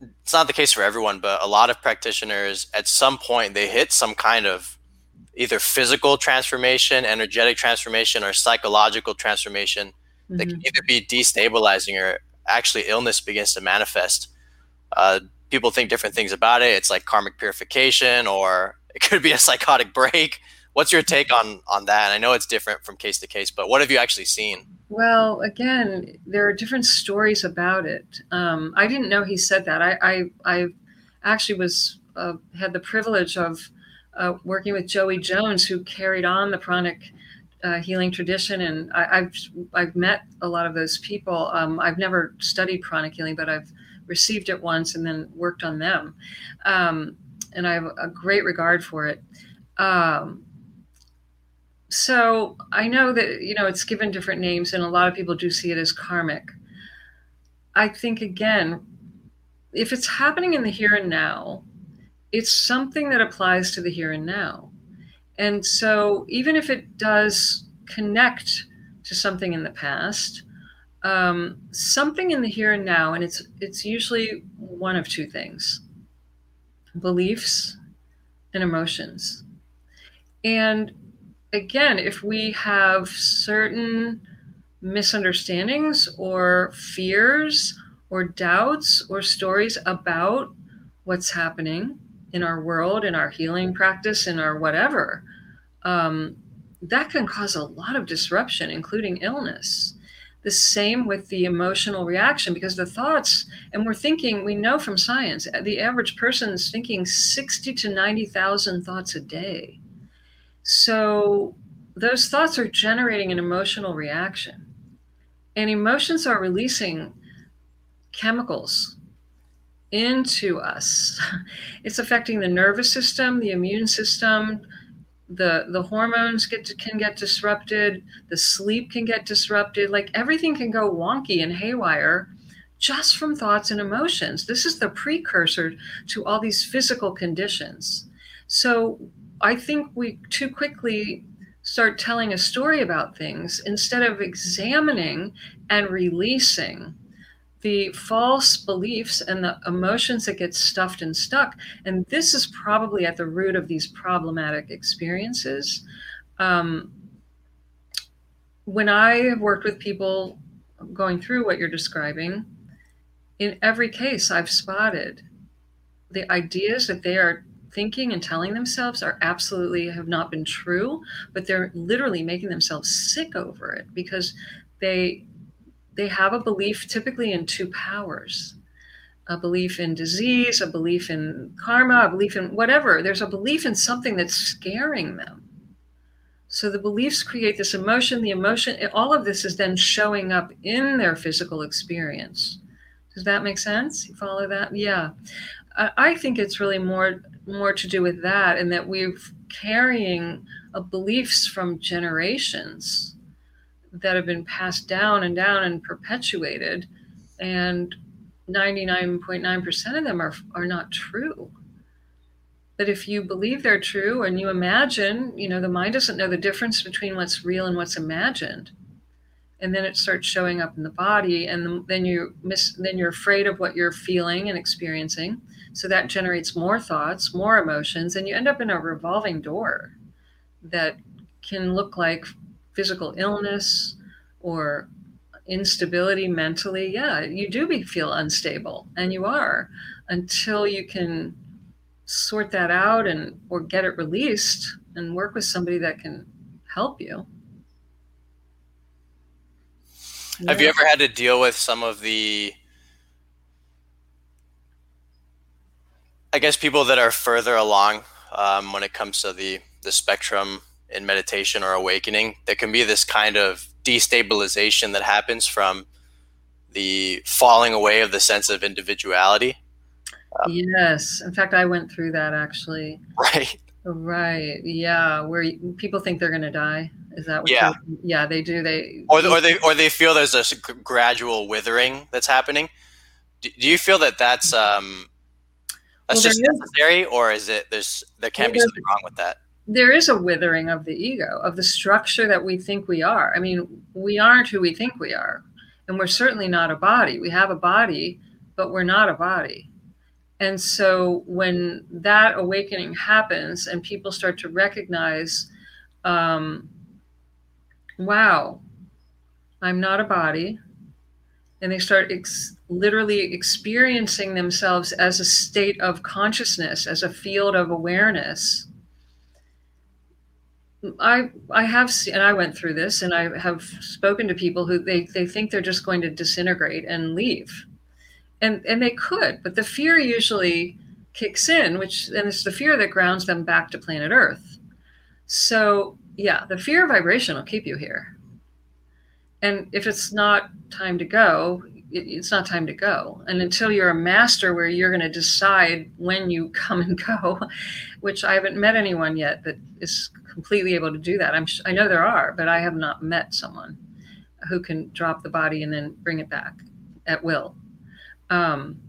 it's not the case for everyone, but a lot of practitioners at some point they hit some kind of either physical transformation, energetic transformation, or psychological transformation mm-hmm. that can mm-hmm. either be destabilizing or actually illness begins to manifest. Uh, people think different things about it. It's like karmic purification, or it could be a psychotic break. What's your take on on that? I know it's different from case to case, but what have you actually seen? Well, again, there are different stories about it. Um, I didn't know he said that. I I, I actually was uh, had the privilege of uh, working with Joey Jones, who carried on the pranic uh, healing tradition, and I, have I've met a lot of those people. Um, I've never studied pranic healing, but I've received it once and then worked on them, um, and I have a great regard for it. Um, so I know that you know it's given different names, and a lot of people do see it as karmic. I think again, if it's happening in the here and now, it's something that applies to the here and now. And so even if it does connect to something in the past, um, something in the here and now, and it's it's usually one of two things: beliefs and emotions. And again, if we have certain misunderstandings or fears or doubts or stories about what's happening in our world, in our healing practice, in our whatever, um, that can cause a lot of disruption, including illness. The same with the emotional reaction, because the thoughts, and we're thinking, we know from science, the average person is thinking 60 to 90,000 thoughts a day. So those thoughts are generating an emotional reaction. And emotions are releasing chemicals into us. It's affecting the nervous system, the immune system, the the hormones get to, can get disrupted, the sleep can get disrupted, like everything can go wonky and haywire just from thoughts and emotions. This is the precursor to all these physical conditions. So I think we too quickly start telling a story about things instead of examining and releasing the false beliefs and the emotions that get stuffed and stuck. And this is probably at the root of these problematic experiences. Um, when I have worked with people going through what you're describing, in every case, I've spotted the ideas that they are thinking and telling themselves are absolutely have not been true, but they're literally making themselves sick over it because they they have a belief typically in two powers a belief in disease, a belief in karma, a belief in whatever. There's a belief in something that's scaring them. So the beliefs create this emotion. The emotion, all of this is then showing up in their physical experience. Does that make sense? You follow that? Yeah. I think it's really more more to do with that, and that we're carrying beliefs from generations that have been passed down and down and perpetuated, and 99.9% of them are are not true. But if you believe they're true and you imagine, you know, the mind doesn't know the difference between what's real and what's imagined and then it starts showing up in the body and then you miss then you're afraid of what you're feeling and experiencing so that generates more thoughts more emotions and you end up in a revolving door that can look like physical illness or instability mentally, yeah, you do be, feel unstable, and you are until you can sort that out and or get it released and work with somebody that can help you. Have you ever had to deal with some of the I guess people that are further along um, when it comes to the the spectrum in meditation or awakening, there can be this kind of destabilization that happens from the falling away of the sense of individuality. Um, yes, in fact, I went through that actually. Right. Right. Yeah, where people think they're going to die. Is that what? Yeah. Yeah, they do. They or or they or they feel there's a gradual withering that's happening. Do, do you feel that that's um that's well, just necessary, or is it there's there can't well, be something wrong with that? There is a withering of the ego, of the structure that we think we are. I mean, we aren't who we think we are, and we're certainly not a body. We have a body, but we're not a body. And so when that awakening happens and people start to recognize, um, wow, I'm not a body, and they start ex- literally experiencing themselves as a state of consciousness, as a field of awareness. I I have seen, and I went through this, and I have spoken to people who they they think they're just going to disintegrate and leave, and and they could, but the fear usually kicks in, which and it's the fear that grounds them back to planet Earth. So yeah, the fear vibration will keep you here, and if it's not time to go, it's not time to go. And until you're a master where you're going to decide when you come and go, which I haven't met anyone yet that is completely able to do that. I'm I know there are, but I have not met someone who can drop the body and then bring it back at will. Um,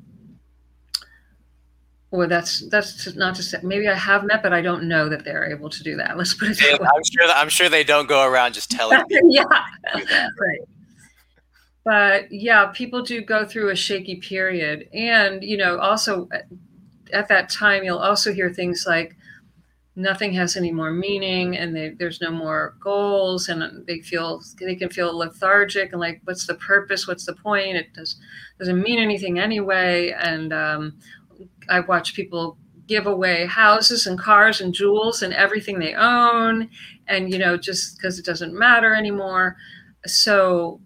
well, that's that's not to say. Maybe I have met, but I don't know that they're able to do that. Let's put it that yeah, way. I'm sure. That, I'm sure they don't go around just telling. yeah, right but yeah, people do go through a shaky period. And, you know, also at that time, you'll also hear things like, nothing has any more meaning and they, there's no more goals and they feel they can feel lethargic and like what's the purpose? What's the point? It does, doesn't mean anything anyway. And um, i watch people give away houses and cars and jewels and everything they own and you know just because it doesn't matter anymore. So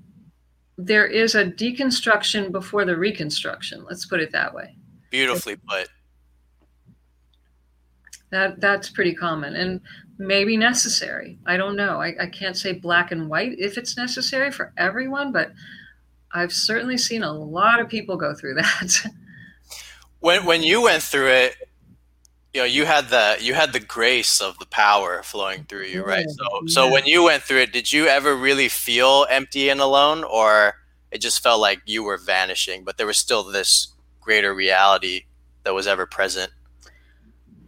there is a deconstruction before the reconstruction. Let's put it that way. Beautifully put. That that's pretty common and maybe necessary. I don't know. I, I can't say black and white if it's necessary for everyone, but I've certainly seen a lot of people go through that. when when you went through it, you know you had the you had the grace of the power flowing through you right so yeah. so when you went through it did you ever really feel empty and alone or it just felt like you were vanishing but there was still this greater reality that was ever present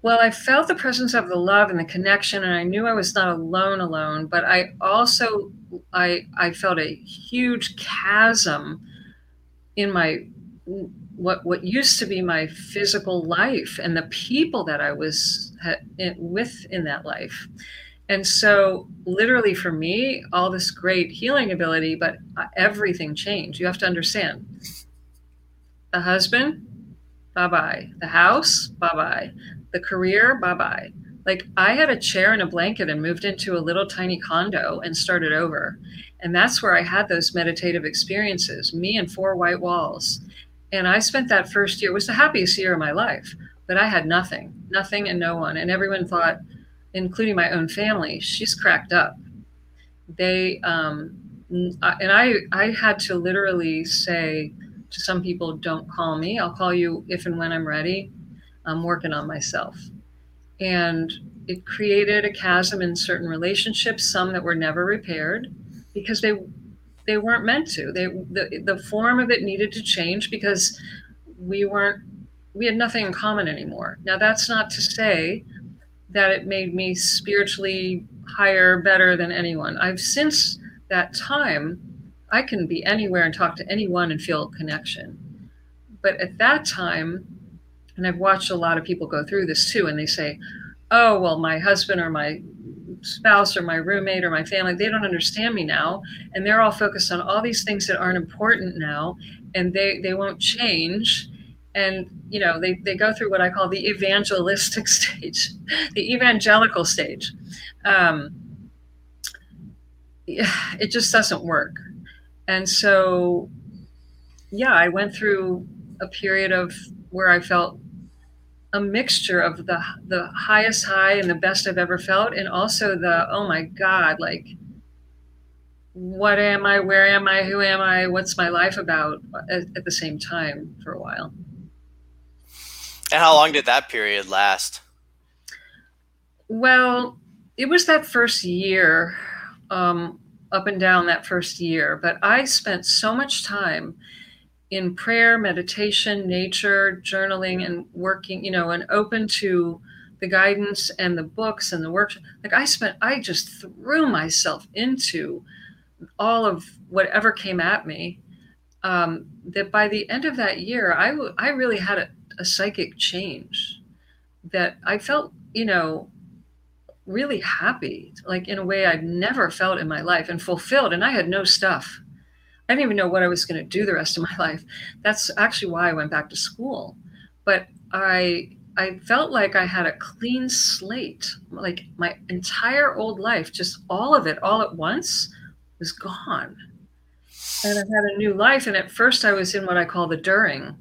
well i felt the presence of the love and the connection and i knew i was not alone alone but i also i i felt a huge chasm in my what what used to be my physical life and the people that I was with in that life. And so, literally, for me, all this great healing ability, but uh, everything changed. You have to understand the husband, bye bye. The house, bye bye. The career, bye bye. Like, I had a chair and a blanket and moved into a little tiny condo and started over. And that's where I had those meditative experiences me and four white walls and I spent that first year, it was the happiest year of my life, but I had nothing, nothing and no one. And everyone thought, including my own family, she's cracked up. They, um, and I, I had to literally say to some people, don't call me. I'll call you if and when I'm ready. I'm working on myself. And it created a chasm in certain relationships, some that were never repaired because they they weren't meant to. They the the form of it needed to change because we weren't we had nothing in common anymore. Now that's not to say that it made me spiritually higher, better than anyone. I've since that time I can be anywhere and talk to anyone and feel a connection. But at that time, and I've watched a lot of people go through this too, and they say, "Oh, well, my husband or my spouse or my roommate or my family, they don't understand me now. And they're all focused on all these things that aren't important now. And they, they won't change. And, you know, they, they go through what I call the evangelistic stage, the evangelical stage. Um, it just doesn't work. And so, yeah, I went through a period of where I felt a mixture of the the highest high and the best I've ever felt, and also the oh my god, like what am I? Where am I? Who am I? What's my life about? At, at the same time, for a while. And how long did that period last? Well, it was that first year, um, up and down that first year. But I spent so much time in prayer, meditation, nature, journaling, and working, you know, and open to the guidance and the books and the work. Like I spent, I just threw myself into all of whatever came at me. Um, that by the end of that year, I, w- I really had a, a psychic change that I felt, you know, really happy, like in a way I've never felt in my life and fulfilled. And I had no stuff. I didn't even know what I was going to do the rest of my life. That's actually why I went back to school. But I I felt like I had a clean slate. Like my entire old life, just all of it all at once was gone. And I had a new life. And at first I was in what I call the during.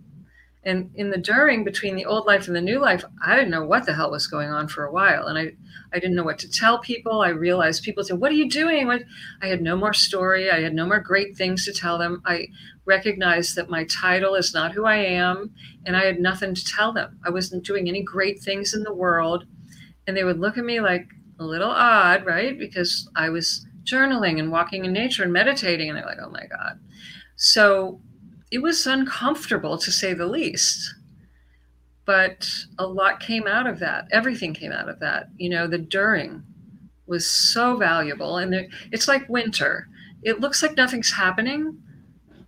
And in the during between the old life and the new life, I didn't know what the hell was going on for a while. And I I didn't know what to tell people. I realized people said, What are you doing? What? I had no more story. I had no more great things to tell them. I recognized that my title is not who I am, and I had nothing to tell them. I wasn't doing any great things in the world. And they would look at me like a little odd, right? Because I was journaling and walking in nature and meditating. And they're like, Oh my God. So it was uncomfortable to say the least but a lot came out of that. Everything came out of that. You know, the during was so valuable. And it's like winter. It looks like nothing's happening,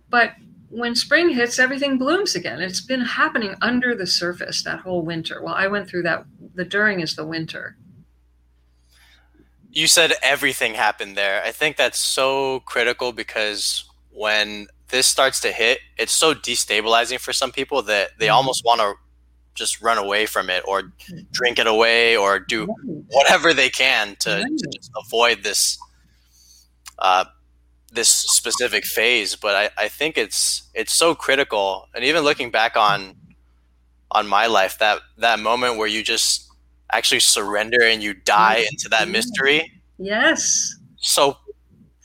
but when spring hits, everything blooms again. It's been happening under the surface that whole winter. Well, I went through that. The during is the winter. You said everything happened there. I think that's so critical because when this starts to hit, it's so destabilizing for some people that they mm-hmm. almost want to just run away from it or drink it away or do whatever they can to, to just avoid this uh, this specific phase. But I, I think it's it's so critical. And even looking back on on my life, that that moment where you just actually surrender and you die into that mystery. Yes. So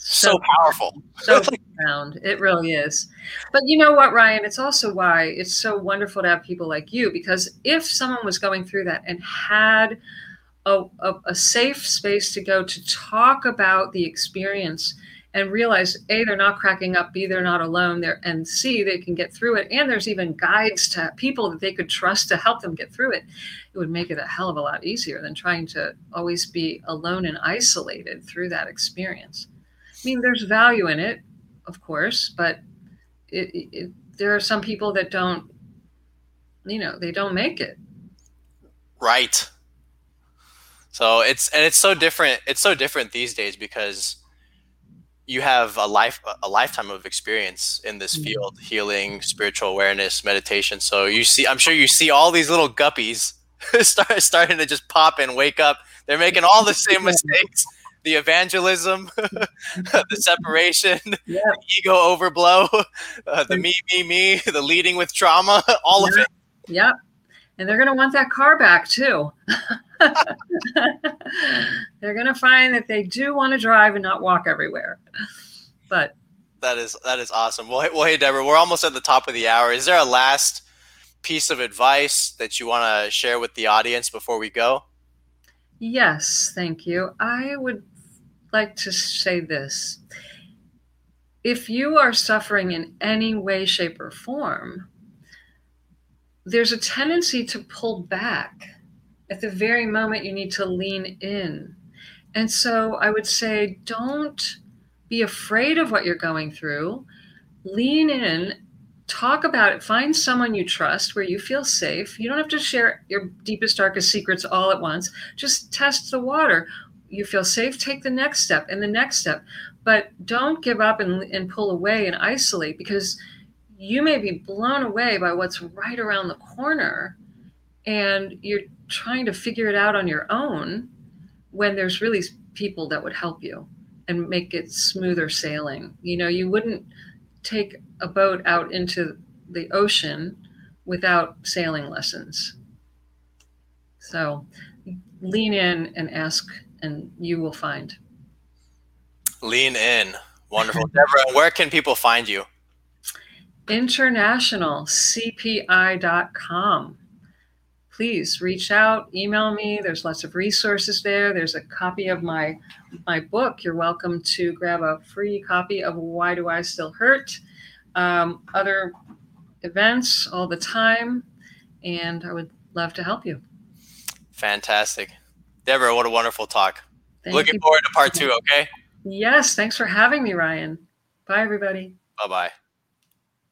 so, so powerful. So profound. It really is. But you know what, Ryan? It's also why it's so wonderful to have people like you because if someone was going through that and had a, a, a safe space to go to talk about the experience and realize a they're not cracking up b they're not alone there and c they can get through it and there's even guides to people that they could trust to help them get through it it would make it a hell of a lot easier than trying to always be alone and isolated through that experience mean, there's value in it, of course, but it, it, there are some people that don't, you know, they don't make it. Right. So it's and it's so different. It's so different these days because you have a life a lifetime of experience in this mm-hmm. field healing spiritual awareness meditation so you see i'm sure you see all these little guppies start starting to just pop and wake up they're making all the same mistakes the evangelism, the separation, the ego overblow, uh, the me, me, me, the leading with trauma, all of it. Yep. And they're going to want that car back too. they're going to find that they do want to drive and not walk everywhere. But that is that is awesome. Well, hey, well, hey, Deborah, we're almost at the top of the hour. Is there a last piece of advice that you want to share with the audience before we go? Yes, thank you. I would like to say this. If you are suffering in any way, shape, or form, there's a tendency to pull back at the very moment you need to lean in. And so I would say don't be afraid of what you're going through. Lean in, talk about it, find someone you trust where you feel safe. You don't have to share your deepest, darkest secrets all at once. Just test the water you feel safe, take the next step and the next step. But don't give up and, and pull away and isolate because you may be blown away by what's right around the corner and you're trying to figure it out on your own when there's really people that would help you and make it smoother sailing. You know, you wouldn't take a boat out into the ocean without sailing lessons. So lean in and ask, and you will find. Lean in. Wonderful. Deborah, where can people find you? Internationalcpi.com. Please reach out, email me. There's lots of resources there. There's a copy of my my book. You're welcome to grab a free copy of Why Do I Still Hurt? Um, other events all the time, and I would love to help you. Fantastic. Deborah, what a wonderful talk. Thank Looking you. forward to part two, okay? Yes, thanks for having me, Ryan. Bye, everybody. Bye bye.